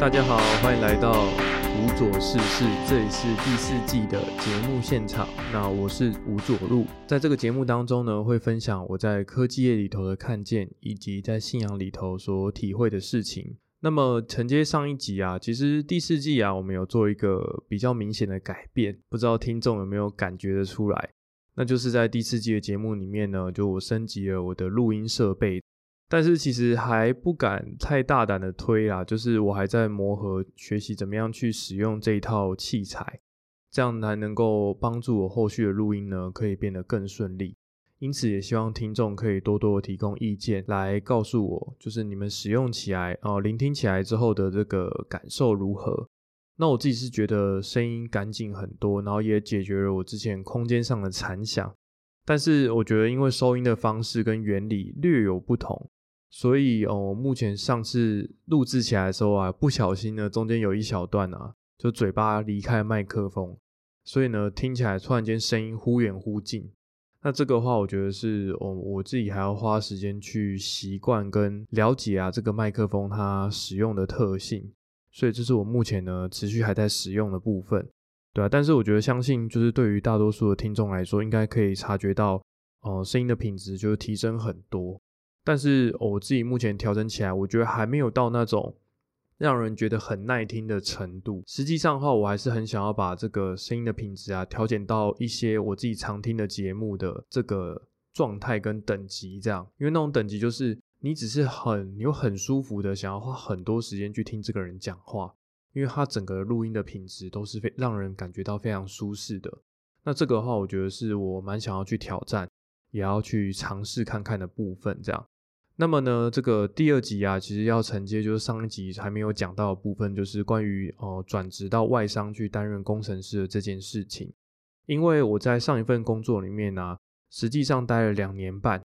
大家好，欢迎来到吴左事事，这里是第四季的节目现场。那我是吴左路，在这个节目当中呢，会分享我在科技业里头的看见，以及在信仰里头所体会的事情。那么承接上一集啊，其实第四季啊，我们有做一个比较明显的改变，不知道听众有没有感觉得出来？那就是在第四季的节目里面呢，就我升级了我的录音设备。但是其实还不敢太大胆的推啦，就是我还在磨合学习怎么样去使用这一套器材，这样才能够帮助我后续的录音呢，可以变得更顺利。因此也希望听众可以多多提供意见，来告诉我，就是你们使用起来哦，聆听起来之后的这个感受如何？那我自己是觉得声音干净很多，然后也解决了我之前空间上的残响。但是我觉得因为收音的方式跟原理略有不同。所以哦，目前上次录制起来的时候啊，不小心呢，中间有一小段啊，就嘴巴离开麦克风，所以呢，听起来突然间声音忽远忽近。那这个话，我觉得是哦，我自己还要花时间去习惯跟了解啊，这个麦克风它使用的特性。所以这是我目前呢持续还在使用的部分，对啊。但是我觉得，相信就是对于大多数的听众来说，应该可以察觉到，哦，声音的品质就是提升很多。但是我自己目前调整起来，我觉得还没有到那种让人觉得很耐听的程度。实际上的话，我还是很想要把这个声音的品质啊调整到一些我自己常听的节目的这个状态跟等级这样。因为那种等级就是你只是很有很舒服的想要花很多时间去听这个人讲话，因为他整个录音的品质都是非让人感觉到非常舒适的。那这个的话，我觉得是我蛮想要去挑战。也要去尝试看看的部分，这样。那么呢，这个第二集啊，其实要承接就是上一集还没有讲到的部分，就是关于哦转职到外商去担任工程师的这件事情。因为我在上一份工作里面呢，实际上待了两年半，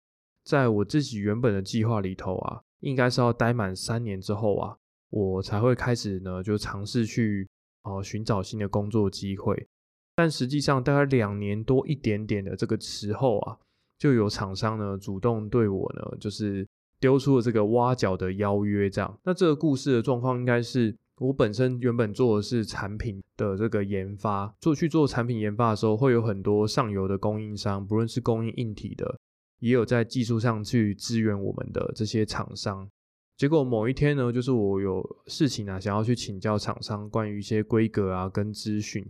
在我自己原本的计划里头啊，应该是要待满三年之后啊，我才会开始呢就尝试去哦寻找新的工作机会。但实际上大概两年多一点点的这个时候啊。就有厂商呢主动对我呢，就是丢出了这个挖角的邀约，这样。那这个故事的状况应该是，我本身原本做的是产品的这个研发，做去做产品研发的时候，会有很多上游的供应商，不论是供应硬体的，也有在技术上去支援我们的这些厂商。结果某一天呢，就是我有事情啊，想要去请教厂商关于一些规格啊跟资讯，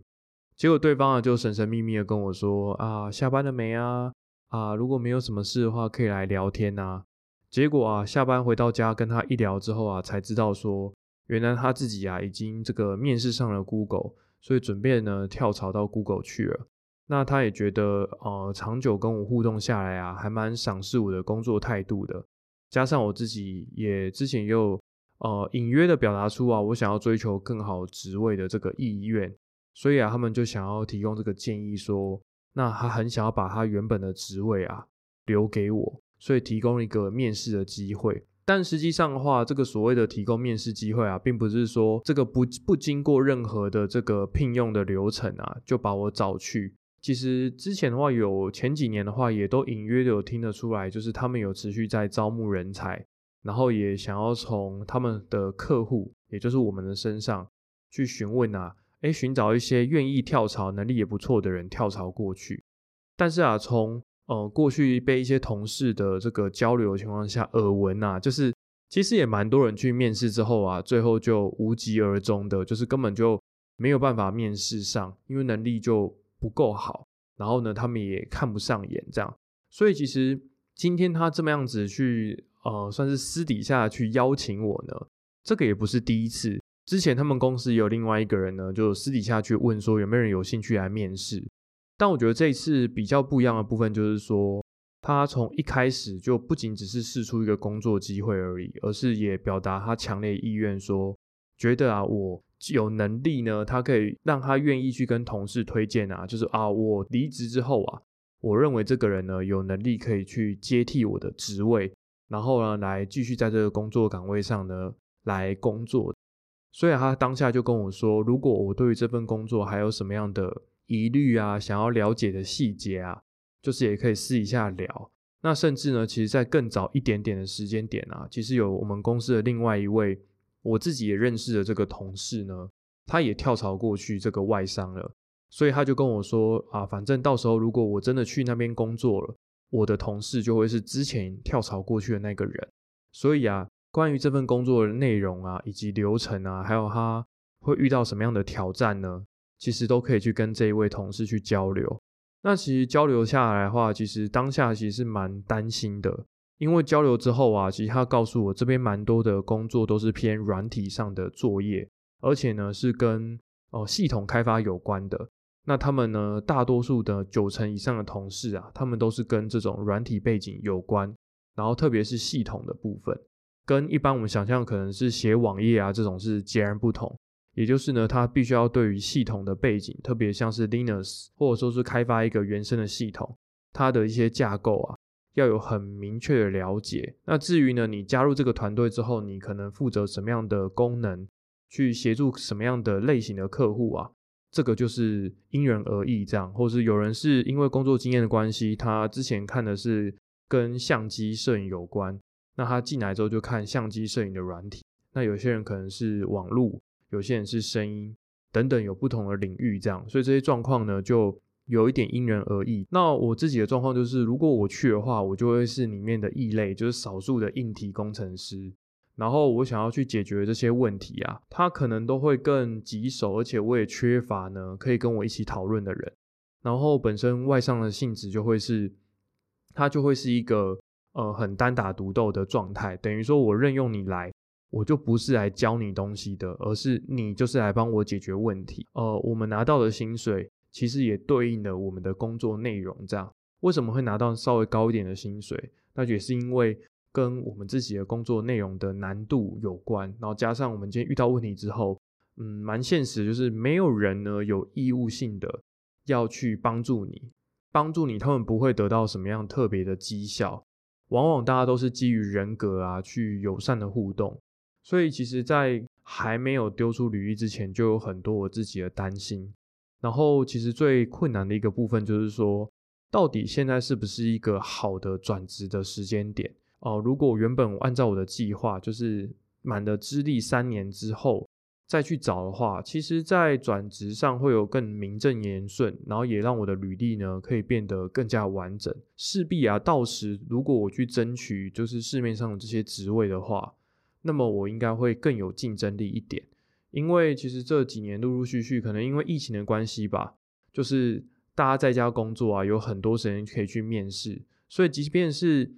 结果对方啊就神神秘秘的跟我说啊，下班了没啊？啊，如果没有什么事的话，可以来聊天呐。结果啊，下班回到家跟他一聊之后啊，才知道说，原来他自己啊已经这个面试上了 Google，所以准备呢跳槽到 Google 去了。那他也觉得，呃，长久跟我互动下来啊，还蛮赏识我的工作态度的。加上我自己也之前又呃隐约的表达出啊，我想要追求更好职位的这个意愿，所以啊，他们就想要提供这个建议说。那他很想要把他原本的职位啊留给我，所以提供一个面试的机会。但实际上的话，这个所谓的提供面试机会啊，并不是说这个不不经过任何的这个聘用的流程啊，就把我找去。其实之前的话，有前几年的话，也都隐约的有听得出来，就是他们有持续在招募人才，然后也想要从他们的客户，也就是我们的身上去询问啊。哎，寻找一些愿意跳槽、能力也不错的人跳槽过去。但是啊，从呃过去被一些同事的这个交流情况下，耳闻啊，就是其实也蛮多人去面试之后啊，最后就无疾而终的，就是根本就没有办法面试上，因为能力就不够好。然后呢，他们也看不上眼这样。所以其实今天他这么样子去呃，算是私底下去邀请我呢，这个也不是第一次。之前他们公司有另外一个人呢，就私底下去问说有没有人有兴趣来面试。但我觉得这一次比较不一样的部分就是说，他从一开始就不仅只是试出一个工作机会而已，而是也表达他强烈意愿，说觉得啊我有能力呢，他可以让他愿意去跟同事推荐啊，就是啊我离职之后啊，我认为这个人呢有能力可以去接替我的职位，然后呢来继续在这个工作岗位上呢来工作。所以他当下就跟我说，如果我对于这份工作还有什么样的疑虑啊，想要了解的细节啊，就是也可以试一下聊。那甚至呢，其实在更早一点点的时间点啊，其实有我们公司的另外一位我自己也认识的这个同事呢，他也跳槽过去这个外商了，所以他就跟我说啊，反正到时候如果我真的去那边工作了，我的同事就会是之前跳槽过去的那个人。所以啊，关于这份工作的内容啊，以及流程啊，还有他会遇到什么样的挑战呢？其实都可以去跟这一位同事去交流。那其实交流下来的话，其实当下其实是蛮担心的。因为交流之后啊，其实他告诉我这边蛮多的工作都是偏软体上的作业，而且呢是跟哦系统开发有关的。那他们呢，大多数的九成以上的同事啊，他们都是跟这种软体背景有关，然后特别是系统的部分，跟一般我们想象可能是写网页啊这种是截然不同。也就是呢，他必须要对于系统的背景，特别像是 Linux 或者说是开发一个原生的系统，它的一些架构啊。要有很明确的了解。那至于呢，你加入这个团队之后，你可能负责什么样的功能，去协助什么样的类型的客户啊？这个就是因人而异，这样，或是有人是因为工作经验的关系，他之前看的是跟相机摄影有关，那他进来之后就看相机摄影的软体。那有些人可能是网络，有些人是声音等等，有不同的领域这样，所以这些状况呢，就。有一点因人而异。那我自己的状况就是，如果我去的话，我就会是里面的异类，就是少数的硬体工程师。然后我想要去解决这些问题啊，他可能都会更棘手，而且我也缺乏呢可以跟我一起讨论的人。然后本身外向的性质就会是，他就会是一个呃很单打独斗的状态。等于说我任用你来，我就不是来教你东西的，而是你就是来帮我解决问题。呃，我们拿到的薪水。其实也对应了我们的工作内容，这样为什么会拿到稍微高一点的薪水？那也是因为跟我们自己的工作内容的难度有关，然后加上我们今天遇到问题之后，嗯，蛮现实，就是没有人呢有义务性的要去帮助你，帮助你，他们不会得到什么样特别的绩效，往往大家都是基于人格啊去友善的互动，所以其实，在还没有丢出履历之前，就有很多我自己的担心。然后，其实最困难的一个部分就是说，到底现在是不是一个好的转职的时间点哦？如果原本按照我的计划，就是满了资历三年之后再去找的话，其实，在转职上会有更名正言顺，然后也让我的履历呢可以变得更加完整。势必啊，到时如果我去争取就是市面上的这些职位的话，那么我应该会更有竞争力一点。因为其实这几年陆陆续续，可能因为疫情的关系吧，就是大家在家工作啊，有很多时间可以去面试，所以即便是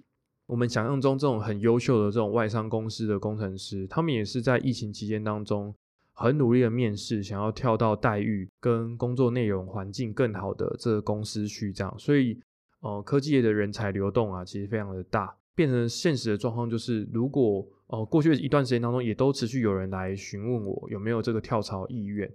我们想象中这种很优秀的这种外商公司的工程师，他们也是在疫情期间当中很努力的面试，想要跳到待遇跟工作内容环境更好的这个公司去这样，所以呃，科技业的人才流动啊，其实非常的大，变成现实的状况就是如果。哦，过去一段时间当中，也都持续有人来询问我有没有这个跳槽意愿。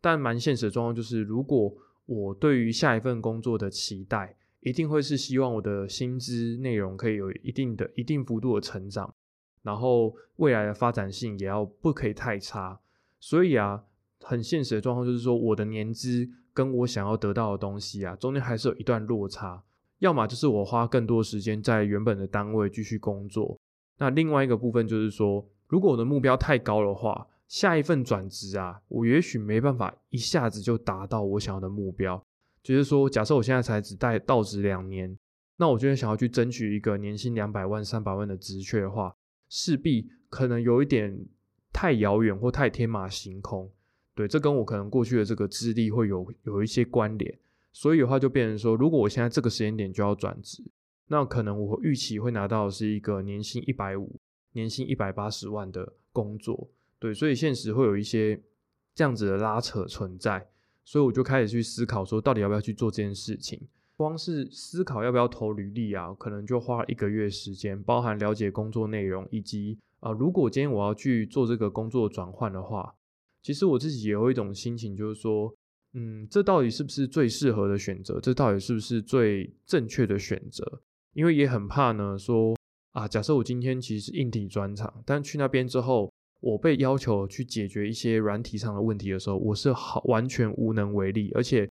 但蛮现实的状况就是，如果我对于下一份工作的期待，一定会是希望我的薪资内容可以有一定的、一定幅度的成长，然后未来的发展性也要不可以太差。所以啊，很现实的状况就是说，我的年资跟我想要得到的东西啊，中间还是有一段落差。要么就是我花更多时间在原本的单位继续工作。那另外一个部分就是说，如果我的目标太高的话，下一份转职啊，我也许没办法一下子就达到我想要的目标。就是说，假设我现在才只待到职两年，那我就想要去争取一个年薪两百万、三百万的职缺的话，势必可能有一点太遥远或太天马行空。对，这跟我可能过去的这个资历会有有一些关联。所以的话，就变成说，如果我现在这个时间点就要转职。那可能我预期会拿到是一个年薪一百五、年薪一百八十万的工作，对，所以现实会有一些这样子的拉扯存在，所以我就开始去思考说，到底要不要去做这件事情。光是思考要不要投履历啊，可能就花了一个月时间，包含了解工作内容，以及啊，如果今天我要去做这个工作转换的话，其实我自己也有一种心情，就是说，嗯，这到底是不是最适合的选择？这到底是不是最正确的选择？因为也很怕呢，说啊，假设我今天其实是硬体专场，但去那边之后，我被要求去解决一些软体上的问题的时候，我是好完全无能为力，而且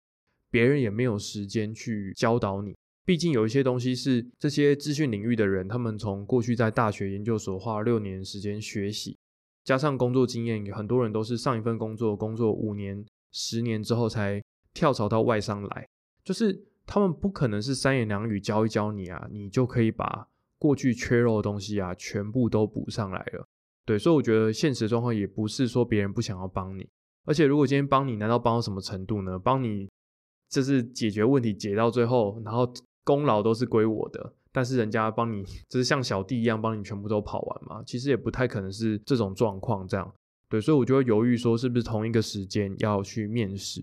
别人也没有时间去教导你。毕竟有一些东西是这些资讯领域的人，他们从过去在大学研究所花了六年时间学习，加上工作经验，很多人都是上一份工作工作五年、十年之后才跳槽到外商来，就是他们不可能是三言两语教一教你啊，你就可以把过去缺肉的东西啊全部都补上来了。对，所以我觉得现实状况也不是说别人不想要帮你，而且如果今天帮你，难道帮到什么程度呢？帮你就是解决问题解到最后，然后功劳都是归我的，但是人家帮你就是像小弟一样帮你全部都跑完嘛？其实也不太可能是这种状况这样。对，所以我就会犹豫说是不是同一个时间要去面试。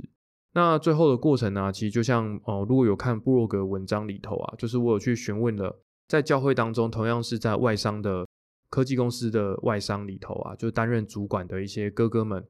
那最后的过程呢，其实就像哦，如果有看布洛格文章里头啊，就是我有去询问了，在教会当中同样是在外商的。科技公司的外商里头啊，就担任主管的一些哥哥们，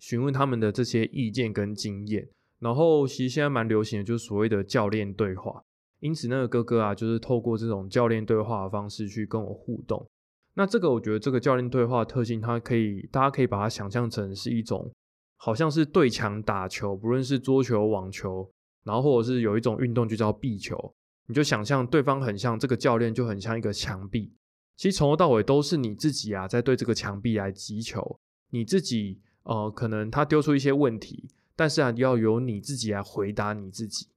询问他们的这些意见跟经验。然后其实现在蛮流行的，就是所谓的教练对话。因此那个哥哥啊，就是透过这种教练对话的方式去跟我互动。那这个我觉得这个教练对话特性，它可以大家可以把它想象成是一种，好像是对墙打球，不论是桌球、网球，然后或者是有一种运动就叫壁球，你就想象对方很像这个教练，就很像一个墙壁。其实从头到尾都是你自己啊，在对这个墙壁来击球。你自己呃，可能他丢出一些问题，但是啊，要由你自己来回答你自己。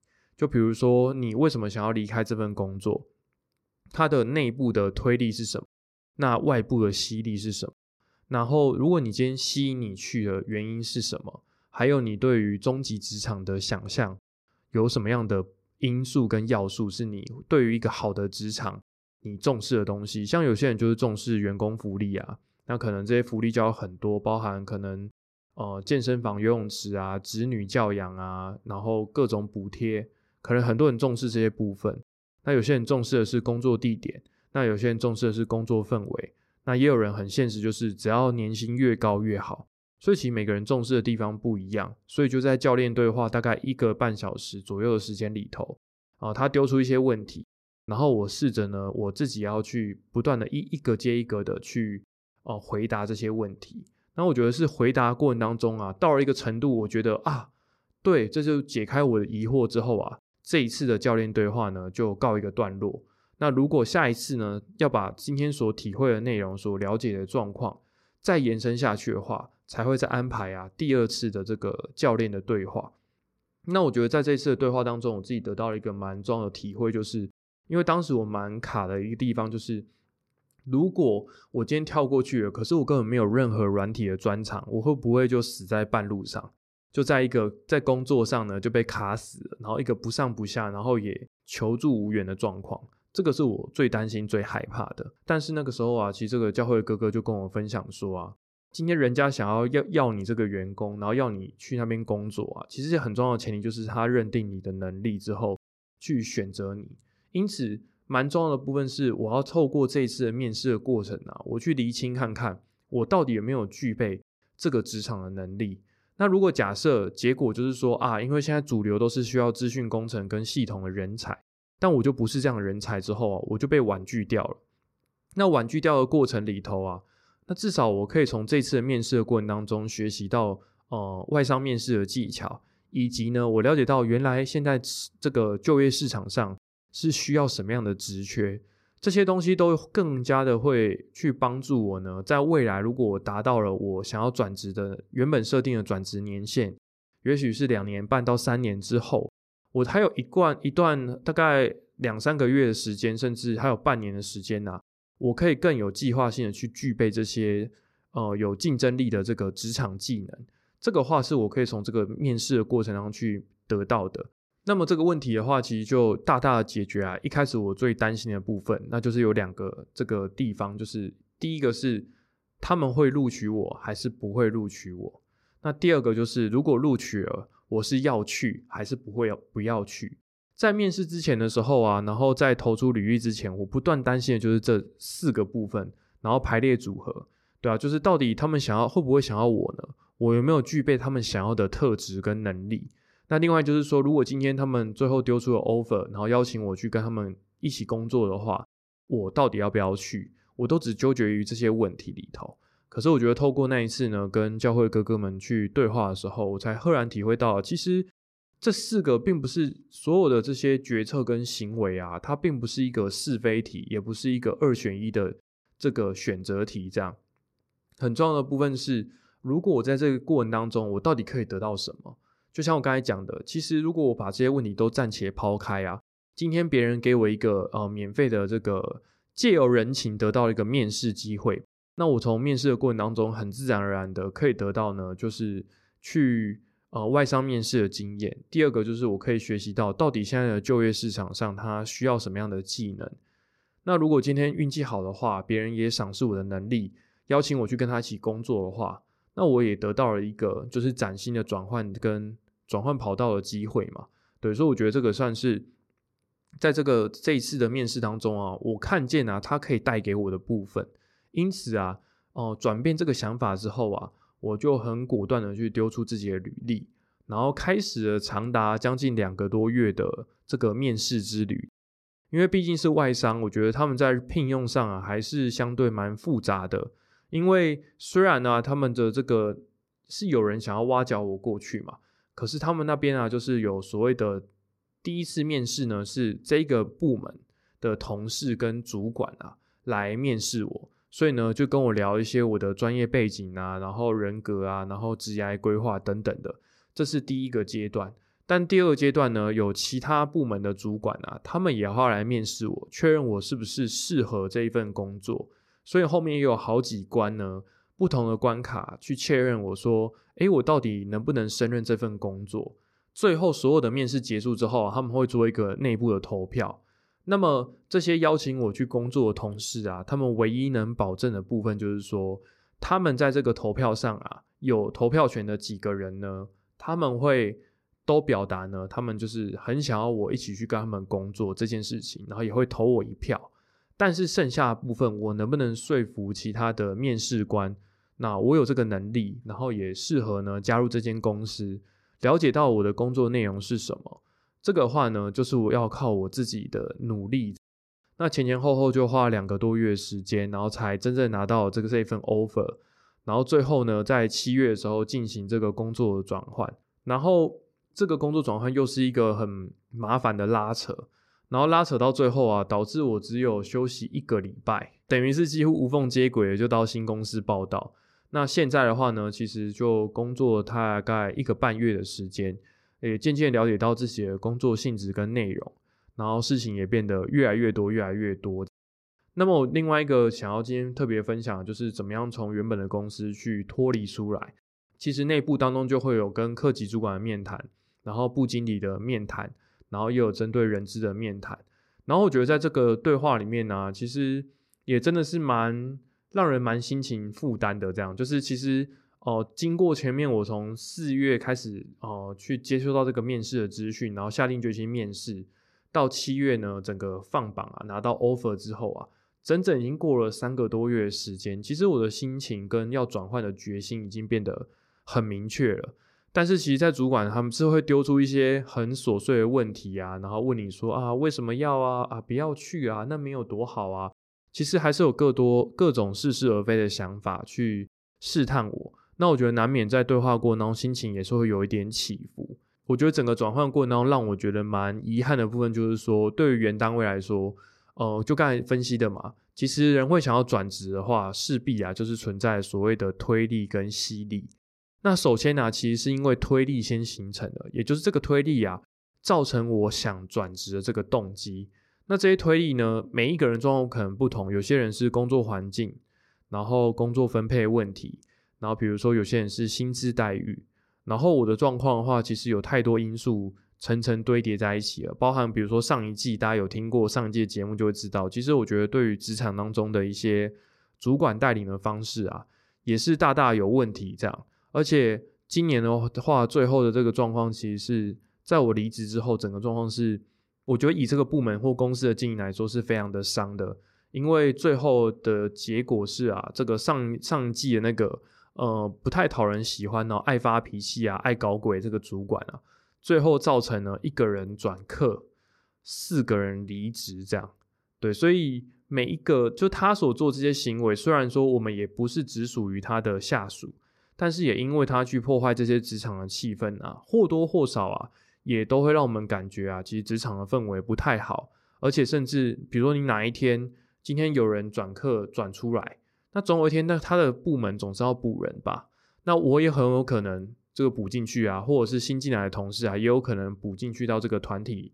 就比如说，你为什么想要离开这份工作？它的内部的推力是什么？那外部的吸力是什么？然后，如果你今天吸引你去的原因是什么？还有你对于终极职场的想象有什么样的因素跟要素，是你对于一个好的职场？你重视的东西，像有些人就是重视员工福利啊，那可能这些福利就要很多，包含可能呃健身房、游泳池啊、子女教养啊，然后各种补贴，可能很多人重视这些部分。那有些人重视的是工作地点，那有些人重视的是工作氛围，那也有人很现实，就是只要年薪越高越好。所以其实每个人重视的地方不一样，所以就在教练对话大概一个半小时左右的时间里头，啊，他丢出一些问题。然后我试着呢，我自己要去不断的一一个接一个的去哦回答这些问题。那我觉得是回答过程当中啊，到了一个程度，我觉得啊，对，这就解开我的疑惑之后啊，这一次的教练对话呢就告一个段落。那如果下一次呢，要把今天所体会的内容、所了解的状况再延伸下去的话，才会再安排啊第二次的这个教练的对话。那我觉得在这次的对话当中，我自己得到了一个蛮重要的体会，就是。因为当时我蛮卡的一个地方就是，如果我今天跳过去了，可是我根本没有任何软体的专长，我会不会就死在半路上？就在一个在工作上呢就被卡死了，然后一个不上不下，然后也求助无援的状况，这个是我最担心、最害怕的。但是那个时候啊，其实这个教会的哥哥就跟我分享说啊，今天人家想要要要你这个员工，然后要你去那边工作啊，其实很重要的前提就是他认定你的能力之后去选择你。因此，蛮重要的部分是，我要透过这一次的面试的过程啊，我去厘清看看，我到底有没有具备这个职场的能力。那如果假设结果就是说啊，因为现在主流都是需要资讯工程跟系统的人才，但我就不是这样的人才之后啊，我就被婉拒掉了。那婉拒掉的过程里头啊，那至少我可以从这次的面试的过程当中学习到呃外商面试的技巧，以及呢，我了解到原来现在这个就业市场上。是需要什么样的职缺？这些东西都更加的会去帮助我呢。在未来，如果我达到了我想要转职的原本设定的转职年限，也许是两年半到三年之后，我还有一段一段大概两三个月的时间，甚至还有半年的时间呐，我可以更有计划性的去具备这些呃有竞争力的这个职场技能。这个话是我可以从这个面试的过程当中去得到的。那么这个问题的话，其实就大大的解决啊。一开始我最担心的部分，那就是有两个这个地方，就是第一个是他们会录取我还是不会录取我。那第二个就是如果录取了，我是要去还是不会要不要去？在面试之前的时候啊，然后在投出履历之前，我不断担心的就是这四个部分，然后排列组合，对啊，就是到底他们想要会不会想要我呢？我有没有具备他们想要的特质跟能力？那另外就是说，如果今天他们最后丢出了 offer，然后邀请我去跟他们一起工作的话，我到底要不要去？我都只纠结于这些问题里头。可是我觉得透过那一次呢，跟教会哥哥们去对话的时候，我才赫然体会到，其实这四个并不是所有的这些决策跟行为啊，它并不是一个是非题，也不是一个二选一的这个选择题，这样，很重要的部分是，如果我在这个过程当中，我到底可以得到什么？就像我刚才讲的，其实如果我把这些问题都暂且抛开啊，今天别人给我一个呃免费的这个借由人情得到一个面试机会，那我从面试的过程当中，很自然而然的可以得到呢，就是去。呃，外商面试的经验。第二个就是我可以学习到，到底现在的就业市场上，他需要什么样的技能。那如果今天运气好的话，别人也赏识我的能力，邀请我去跟他一起工作的话，那我也得到了一个就是崭新的转换跟转换跑道的机会嘛。对，所以我觉得这个算是在这个这一次的面试当中啊，我看见啊，它可以带给我的部分。因此啊，哦，转变这个想法之后啊。我就很果断的去丢出自己的履历，然后开始了长达将近两个多月的这个面试之旅。因为毕竟是外商，我觉得他们在聘用上啊还是相对蛮复杂的。因为虽然呢，他们的这个是有人想要挖角我过去嘛，可是他们那边啊，就是有所谓的第一次面试呢，是这个部门的同事跟主管啊来面试我。所以呢，就跟我聊一些我的专业背景啊，然后人格啊，然后职业规划等等的，这是第一个阶段。但第二阶段呢，有其他部门的主管啊，他们也要来面试我，确认我是不是适合这一份工作。所以后面也有好几关呢，不同的关卡去确认我说，诶，我到底能不能胜任这份工作？最后所有的面试结束之后，他们会做一个内部的投票。那么这些邀请我去工作的同事啊，他们唯一能保证的部分就是说，他们在这个投票上啊，有投票权的几个人呢，他们会都表达呢，他们就是很想要我一起去跟他们工作这件事情，然后也会投我一票。但是剩下部分，我能不能说服其他的面试官，那我有这个能力，然后也适合呢加入这间公司，了解到我的工作内容是什么？这个话呢，就是我要靠我自己的努力。那前前后后就花了两个多月时间，然后才真正拿到这个这一份 offer。然后最后呢，在七月的时候进行这个工作的转换。然后这个工作转换又是一个很麻烦的拉扯。然后拉扯到最后啊，导致我只有休息一个礼拜，等于是几乎无缝接轨，就到新公司报道。那现在的话呢，其实就工作大概一个半月的时间。也渐渐了解到自己的工作性质跟内容，然后事情也变得越来越多，越来越多。那么我另外一个想要今天特别分享，就是怎么样从原本的公司去脱离出来。其实内部当中就会有跟客级主管的面谈，然后部经理的面谈，然后又有针对人资的面谈。然后我觉得在这个对话里面呢，其实也真的是蛮让人蛮心情负担的。这样就是其实。哦，经过前面我从四月开始哦去接收到这个面试的资讯，然后下定决心面试，到七月呢整个放榜啊拿到 offer 之后啊，整整已经过了三个多月时间。其实我的心情跟要转换的决心已经变得很明确了。但是其实，在主管他们是会丢出一些很琐碎的问题啊，然后问你说啊为什么要啊啊不要去啊，那没有多好啊。其实还是有各多各种似是而非的想法去试探我。那我觉得难免在对话过程中，心情也是会有一点起伏。我觉得整个转换过程当中，让我觉得蛮遗憾的部分，就是说对于原单位来说，呃，就刚才分析的嘛，其实人会想要转职的话，势必啊就是存在所谓的推力跟吸力。那首先呢，其实是因为推力先形成的，也就是这个推力啊，造成我想转职的这个动机。那这些推力呢，每一个人状况可能不同，有些人是工作环境，然后工作分配问题。然后比如说有些人是薪资待遇，然后我的状况的话，其实有太多因素层层堆叠在一起了，包含比如说上一季大家有听过上一季节目就会知道，其实我觉得对于职场当中的一些主管带领的方式啊，也是大大有问题这样。而且今年的话，最后的这个状况，其实是在我离职之后，整个状况是，我觉得以这个部门或公司的经营来说是非常的伤的，因为最后的结果是啊，这个上上季的那个。呃，不太讨人喜欢哦，爱发脾气啊，爱搞鬼这个主管啊，最后造成了一个人转课，四个人离职，这样对，所以每一个就他所做这些行为，虽然说我们也不是只属于他的下属，但是也因为他去破坏这些职场的气氛啊，或多或少啊，也都会让我们感觉啊，其实职场的氛围不太好，而且甚至比如说你哪一天今天有人转课转出来。那总有一天，那他的部门总是要补人吧？那我也很有可能这个补进去啊，或者是新进来的同事啊，也有可能补进去到这个团体，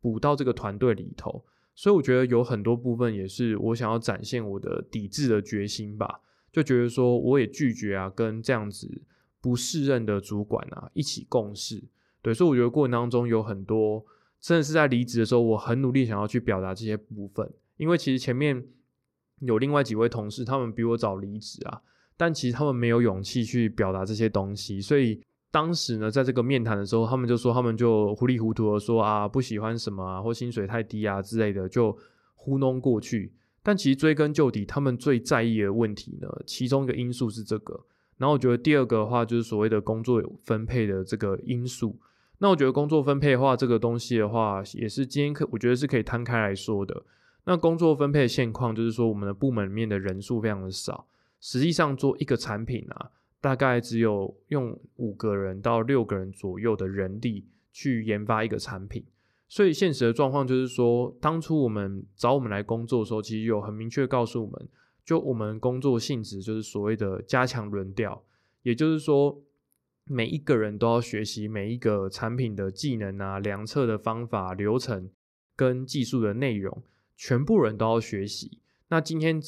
补到这个团队里头。所以我觉得有很多部分也是我想要展现我的抵制的决心吧，就觉得说我也拒绝啊，跟这样子不适任的主管啊一起共事。对，所以我觉得过程当中有很多，真的是在离职的时候，我很努力想要去表达这些部分，因为其实前面。有另外几位同事，他们比我早离职啊，但其实他们没有勇气去表达这些东西，所以当时呢，在这个面谈的时候，他们就说他们就糊里糊涂的说啊，不喜欢什么啊，或薪水太低啊之类的，就糊弄过去。但其实追根究底，他们最在意的问题呢，其中一个因素是这个。然后我觉得第二个的话，就是所谓的工作分配的这个因素。那我觉得工作分配的话，这个东西的话，也是今天可我觉得是可以摊开来说的。那工作分配现况就是说，我们的部门里面的人数非常的少，实际上做一个产品啊，大概只有用五个人到六个人左右的人力去研发一个产品。所以现实的状况就是说，当初我们找我们来工作的时候，其实有很明确告诉我们，就我们工作性质就是所谓的加强轮调，也就是说，每一个人都要学习每一个产品的技能啊、量测的方法、流程跟技术的内容。全部人都要学习。那今天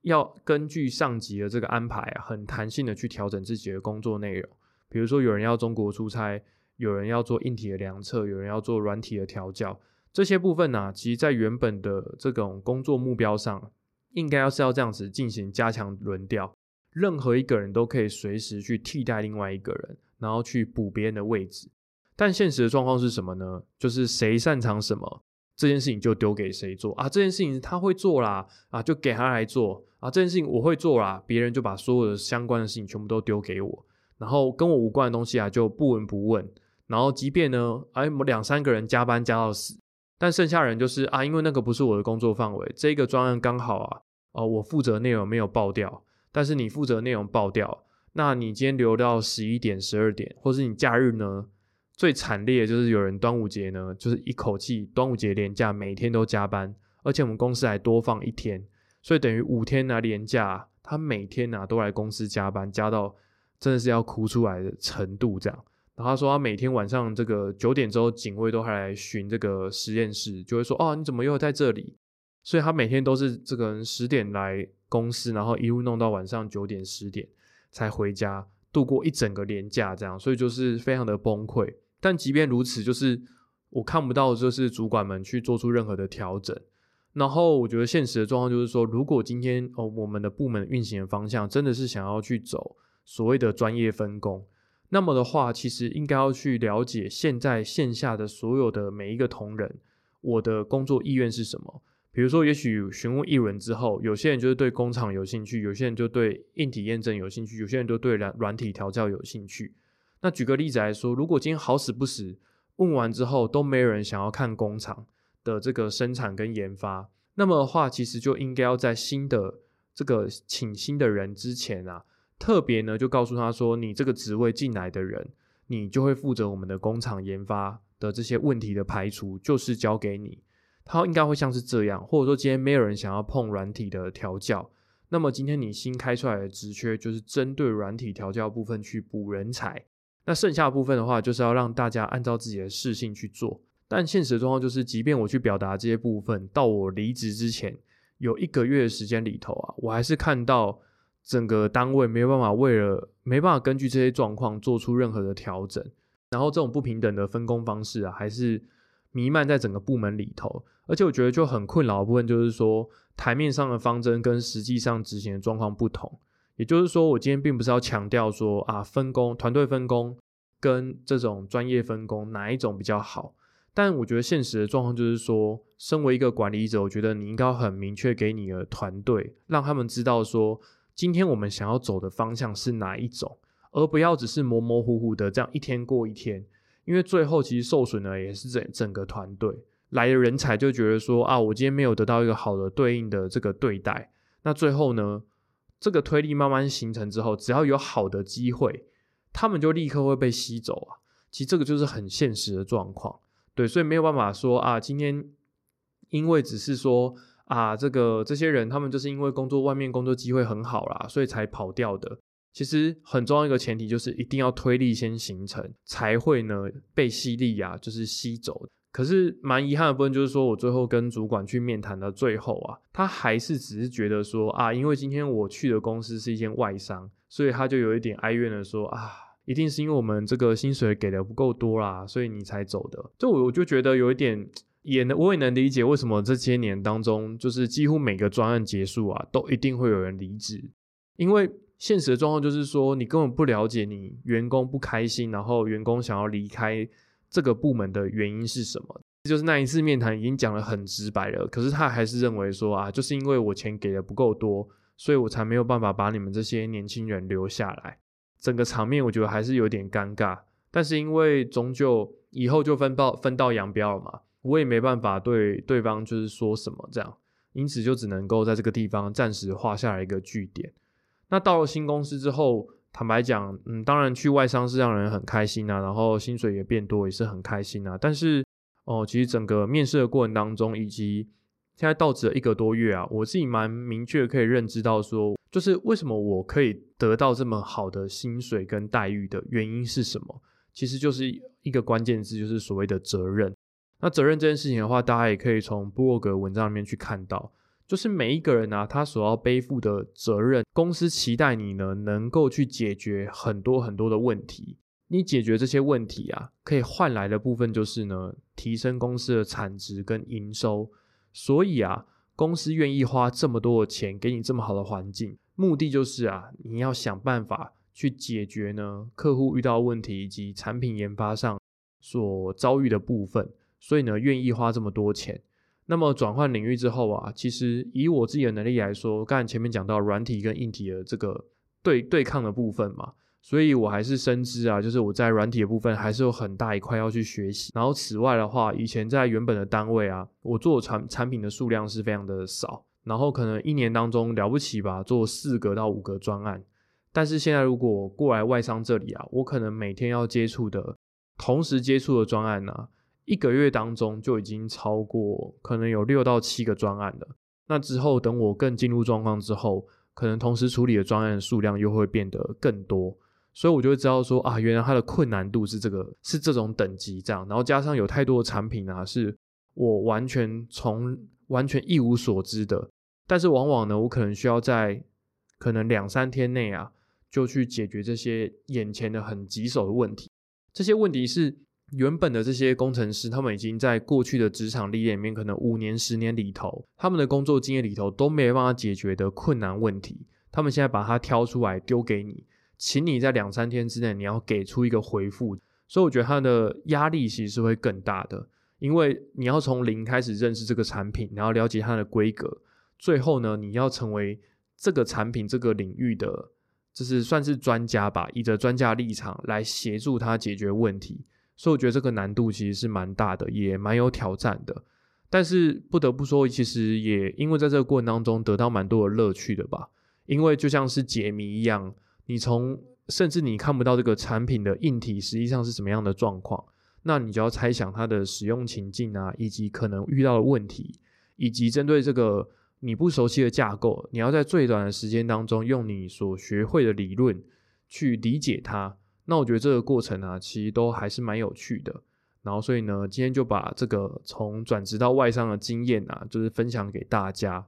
要根据上级的这个安排，很弹性的去调整自己的工作内容。比如说，有人要中国出差，有人要做硬体的量测，有人要做软体的调教。这些部分呢，其实在原本的这种工作目标上，应该要是要这样子进行加强轮调。任何一个人都可以随时去替代另外一个人，然后去补别人的位置。但现实的状况是什么呢？就是谁擅长什么。这件事情就丢给谁做啊？这件事情他会做啦，啊，就给他来做啊。这件事情我会做啦，别人就把所有的相关的事情全部都丢给我，然后跟我无关的东西啊就不闻不问。然后即便呢，哎，两三个人加班加到死，但剩下人就是啊，因为那个不是我的工作范围，这个专案刚好啊，哦，我负责内容没有爆掉，但是你负责内容爆掉，那你今天留到十一点、十二点，或是你假日呢？最惨烈的就是有人端午节呢，就是一口气端午节连假每天都加班，而且我们公司还多放一天，所以等于五天拿连假，他每天呐都来公司加班，加到真的是要哭出来的程度这样。他说他每天晚上这个九点之后，警卫都还来巡这个实验室，就会说哦你怎么又在这里？所以他每天都是这个人十点来公司，然后一路弄到晚上九点十点才回家，度过一整个连假这样，所以就是非常的崩溃。但即便如此，就是我看不到，就是主管们去做出任何的调整。然后我觉得现实的状况就是说，如果今天哦我们的部门运行的方向真的是想要去走所谓的专业分工，那么的话，其实应该要去了解现在线下的所有的每一个同仁，我的工作意愿是什么。比如说，也许询问一轮之后，有些人就是对工厂有兴趣，有些人就对硬体验证有兴趣，有些人就对软软体调教有兴趣。那举个例子来说，如果今天好死不死问完之后都没有人想要看工厂的这个生产跟研发，那么的话，其实就应该要在新的这个请新的人之前啊，特别呢就告诉他说，你这个职位进来的人，你就会负责我们的工厂研发的这些问题的排除，就是交给你。他应该会像是这样，或者说今天没有人想要碰软体的调教，那么今天你新开出来的职缺就是针对软体调教部分去补人才。那剩下部分的话，就是要让大家按照自己的事性去做。但现实状况就是，即便我去表达这些部分，到我离职之前有一个月的时间里头啊，我还是看到整个单位没有办法为了没办法根据这些状况做出任何的调整，然后这种不平等的分工方式啊，还是弥漫在整个部门里头。而且我觉得就很困扰的部分，就是说台面上的方针跟实际上执行的状况不同。也就是说，我今天并不是要强调说啊，分工、团队分工跟这种专业分工哪一种比较好。但我觉得现实的状况就是说，身为一个管理者，我觉得你应该很明确给你的团队，让他们知道说，今天我们想要走的方向是哪一种，而不要只是模模糊糊的这样一天过一天。因为最后其实受损的也是整整个团队来的人才就觉得说啊，我今天没有得到一个好的对应的这个对待，那最后呢？这个推力慢慢形成之后，只要有好的机会，他们就立刻会被吸走啊。其实这个就是很现实的状况，对，所以没有办法说啊，今天因为只是说啊，这个这些人他们就是因为工作外面工作机会很好啦，所以才跑掉的。其实很重要一个前提就是一定要推力先形成，才会呢被吸力啊，就是吸走。可是蛮遗憾的部分就是说我最后跟主管去面谈的最后啊，他还是只是觉得说啊，因为今天我去的公司是一间外商，所以他就有一点哀怨的说啊，一定是因为我们这个薪水给的不够多啦，所以你才走的。就我我就觉得有一点也能我也能理解为什么这些年当中，就是几乎每个专案结束啊，都一定会有人离职，因为。现实的状况就是说，你根本不了解你员工不开心，然后员工想要离开这个部门的原因是什么。就是那一次面谈已经讲的很直白了，可是他还是认为说啊，就是因为我钱给的不够多，所以我才没有办法把你们这些年轻人留下来。整个场面我觉得还是有点尴尬，但是因为终究以后就分道分道扬镳了嘛，我也没办法对对方就是说什么这样，因此就只能够在这个地方暂时画下来一个句点。那到了新公司之后，坦白讲，嗯，当然去外商是让人很开心啊，然后薪水也变多，也是很开心啊。但是，哦，其实整个面试的过程当中，以及现在到职了一个多月啊，我自己蛮明确可以认知到说，就是为什么我可以得到这么好的薪水跟待遇的原因是什么？其实就是一个关键字，就是所谓的责任。那责任这件事情的话，大家也可以从布洛格文章里面去看到。就是每一个人啊，他所要背负的责任，公司期待你呢，能够去解决很多很多的问题。你解决这些问题啊，可以换来的部分就是呢，提升公司的产值跟营收。所以啊，公司愿意花这么多的钱给你这么好的环境，目的就是啊，你要想办法去解决呢客户遇到问题以及产品研发上所遭遇的部分。所以呢，愿意花这么多钱。那么转换领域之后啊，其实以我自己的能力来说，刚才前面讲到软体跟硬体的这个对对抗的部分嘛，所以我还是深知啊，就是我在软体的部分还是有很大一块要去学习。然后此外的话，以前在原本的单位啊，我做产产品的数量是非常的少，然后可能一年当中了不起吧，做四个到五个专案。但是现在如果过来外商这里啊，我可能每天要接触的，同时接触的专案呢。一个月当中就已经超过，可能有六到七个专案了。那之后等我更进入状况之后，可能同时处理的专案数量又会变得更多，所以我就会知道说啊，原来它的困难度是这个，是这种等级这样。然后加上有太多的产品啊，是我完全从完全一无所知的。但是往往呢，我可能需要在可能两三天内啊，就去解决这些眼前的很棘手的问题。这些问题是。原本的这些工程师，他们已经在过去的职场历练里面，可能五年、十年里头，他们的工作经验里头都没有办法解决的困难问题，他们现在把它挑出来丢给你，请你在两三天之内你要给出一个回复。所以我觉得他的压力其实是会更大的，因为你要从零开始认识这个产品，然后了解它的规格，最后呢，你要成为这个产品这个领域的，就是算是专家吧，以着专家立场来协助他解决问题。所以我觉得这个难度其实是蛮大的，也蛮有挑战的。但是不得不说，其实也因为在这个过程当中得到蛮多的乐趣的吧。因为就像是解谜一样，你从甚至你看不到这个产品的硬体实际上是什么样的状况，那你就要猜想它的使用情境啊，以及可能遇到的问题，以及针对这个你不熟悉的架构，你要在最短的时间当中用你所学会的理论去理解它。那我觉得这个过程啊，其实都还是蛮有趣的。然后，所以呢，今天就把这个从转职到外商的经验啊，就是分享给大家。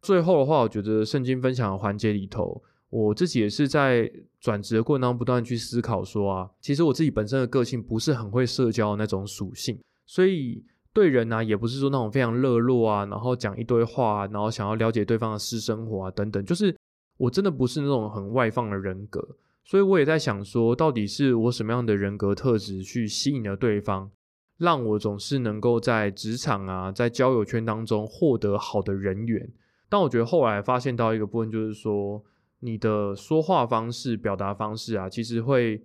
最后的话，我觉得圣经分享的环节里头，我自己也是在转职的过程当中不断去思考说啊，其实我自己本身的个性不是很会社交那种属性，所以对人呢，也不是说那种非常热络啊，然后讲一堆话，然后想要了解对方的私生活啊等等，就是我真的不是那种很外放的人格。所以我也在想说，到底是我什么样的人格特质去吸引了对方，让我总是能够在职场啊，在交友圈当中获得好的人缘。但我觉得后来发现到一个部分，就是说你的说话方式、表达方式啊，其实会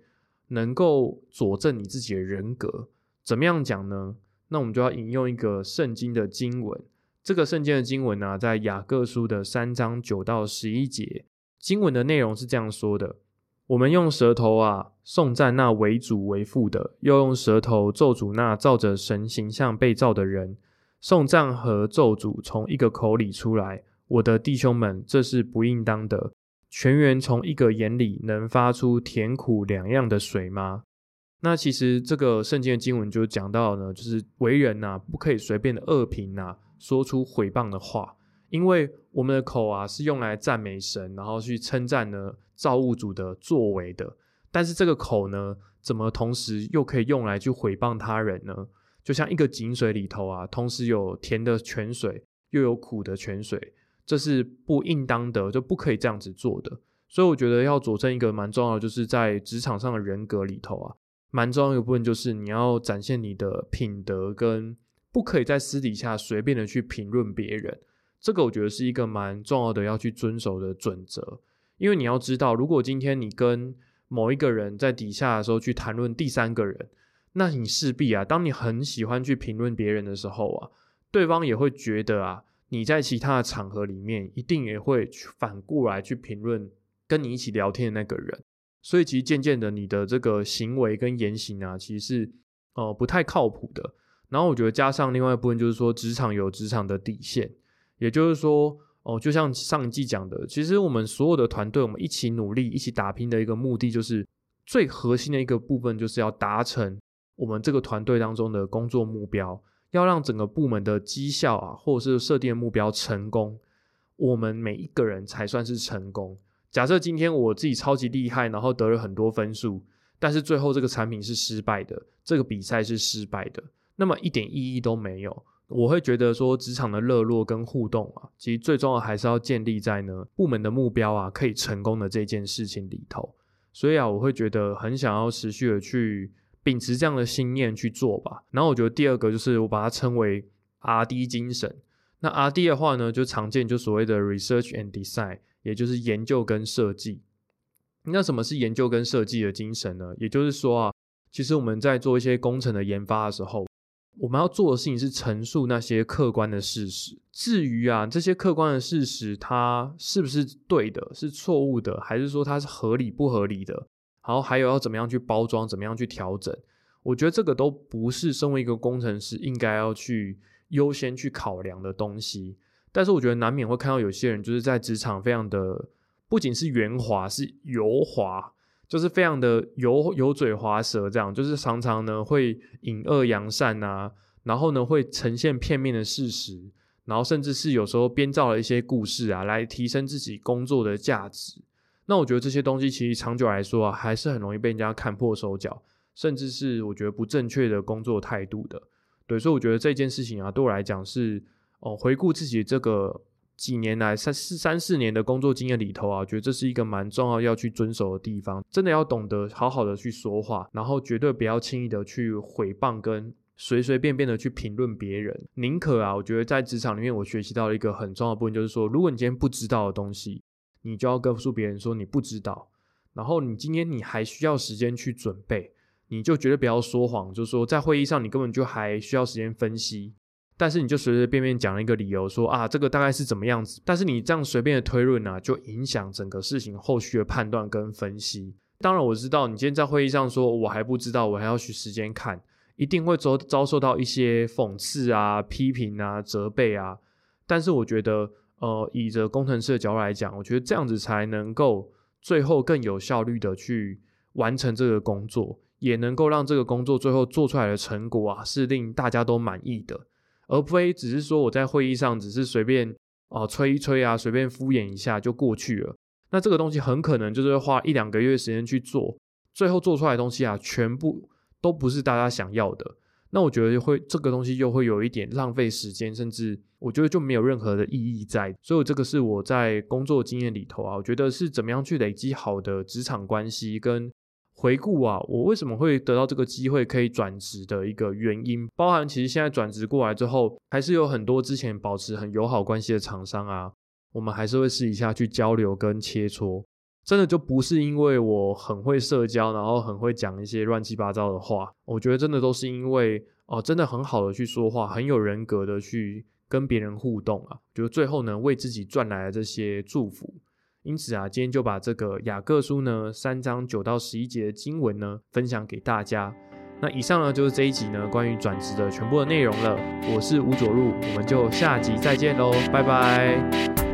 能够佐证你自己的人格。怎么样讲呢？那我们就要引用一个圣经的经文。这个圣经的经文呢，在雅各书的三章九到十一节，经文的内容是这样说的。我们用舌头啊颂赞那为主为父的，又用舌头咒诅那照着神形象被造的人。送葬和咒诅从一个口里出来，我的弟兄们，这是不应当的。全员从一个眼里能发出甜苦两样的水吗？那其实这个圣经的经文就讲到呢，就是为人呐，不可以随便的恶评呐，说出毁谤的话，因为我们的口啊是用来赞美神，然后去称赞呢造物主的作为的。但是这个口呢，怎么同时又可以用来去毁谤他人呢？就像一个井水里头啊，同时有甜的泉水，又有苦的泉水，这是不应当的，就不可以这样子做的。所以我觉得要佐证一个蛮重要的，就是在职场上的人格里头啊，蛮重要一部分就是你要展现你的品德，跟不可以在私底下随便的去评论别人。这个我觉得是一个蛮重要的要去遵守的准则，因为你要知道，如果今天你跟某一个人在底下的时候去谈论第三个人，那你势必啊，当你很喜欢去评论别人的时候啊，对方也会觉得啊，你在其他的场合里面一定也会反过来去评论跟你一起聊天的那个人。所以其实渐渐的，你的这个行为跟言行啊，其实是呃不太靠谱的。然后我觉得加上另外一部分就是说，职场有职场的底线，也就是说。哦，就像上一季讲的，其实我们所有的团队，我们一起努力、一起打拼的一个目的，就是最核心的一个部分，就是要达成我们这个团队当中的工作目标，要让整个部门的绩效啊，或者是设定的目标成功，我们每一个人才算是成功。假设今天我自己超级厉害，然后得了很多分数，但是最后这个产品是失败的，这个比赛是失败的，那么一点意义都没有。我会觉得说，职场的热络跟互动啊，其实最重要还是要建立在呢部门的目标啊可以成功的这件事情里头。所以啊，我会觉得很想要持续的去秉持这样的信念去做吧。然后我觉得第二个就是我把它称为 R D 精神。那 R D 的话呢，就常见就所谓的 Research and Design，也就是研究跟设计。那什么是研究跟设计的精神呢？也就是说啊，其实我们在做一些工程的研发的时候。我们要做的事情是陈述那些客观的事实。至于啊，这些客观的事实，它是不是对的，是错误的，还是说它是合理不合理的？然后还有要怎么样去包装，怎么样去调整？我觉得这个都不是身为一个工程师应该要去优先去考量的东西。但是我觉得难免会看到有些人就是在职场非常的，不仅是圆滑，是油滑。就是非常的油油嘴滑舌，这样就是常常呢会引恶扬善啊，然后呢会呈现片面的事实，然后甚至是有时候编造了一些故事啊，来提升自己工作的价值。那我觉得这些东西其实长久来说啊，还是很容易被人家看破手脚，甚至是我觉得不正确的工作态度的。对，所以我觉得这件事情啊，对我来讲是哦，回顾自己这个。几年来三四三四年的工作经验里头啊，我觉得这是一个蛮重要要去遵守的地方。真的要懂得好好的去说话，然后绝对不要轻易的去毁谤跟随随便便的去评论别人。宁可啊，我觉得在职场里面我学习到了一个很重要的部分，就是说，如果你今天不知道的东西，你就要告诉别人说你不知道。然后你今天你还需要时间去准备，你就绝对不要说谎，就是说在会议上你根本就还需要时间分析。但是你就随随便便讲了一个理由，说啊这个大概是怎么样子？但是你这样随便的推论呢，就影响整个事情后续的判断跟分析。当然我知道你今天在会议上说我还不知道，我还要去时间看，一定会遭遭受到一些讽刺啊、批评啊、责备啊。但是我觉得，呃，以着工程师的角度来讲，我觉得这样子才能够最后更有效率的去完成这个工作，也能够让这个工作最后做出来的成果啊是令大家都满意的。而非只是说我在会议上只是随便啊吹一吹啊，随便敷衍一下就过去了。那这个东西很可能就是花一两个月时间去做，最后做出来的东西啊，全部都不是大家想要的。那我觉得会这个东西又会有一点浪费时间，甚至我觉得就没有任何的意义在。所以这个是我在工作经验里头啊，我觉得是怎么样去累积好的职场关系跟。回顾啊，我为什么会得到这个机会可以转职的一个原因，包含其实现在转职过来之后，还是有很多之前保持很友好关系的厂商啊，我们还是会试一下去交流跟切磋。真的就不是因为我很会社交，然后很会讲一些乱七八糟的话，我觉得真的都是因为哦，真的很好的去说话，很有人格的去跟别人互动啊，就最后呢为自己赚来了这些祝福。因此啊，今天就把这个雅各书呢三章九到十一节的经文呢分享给大家。那以上呢就是这一集呢关于转职的全部的内容了。我是吴佐入，我们就下集再见喽，拜拜。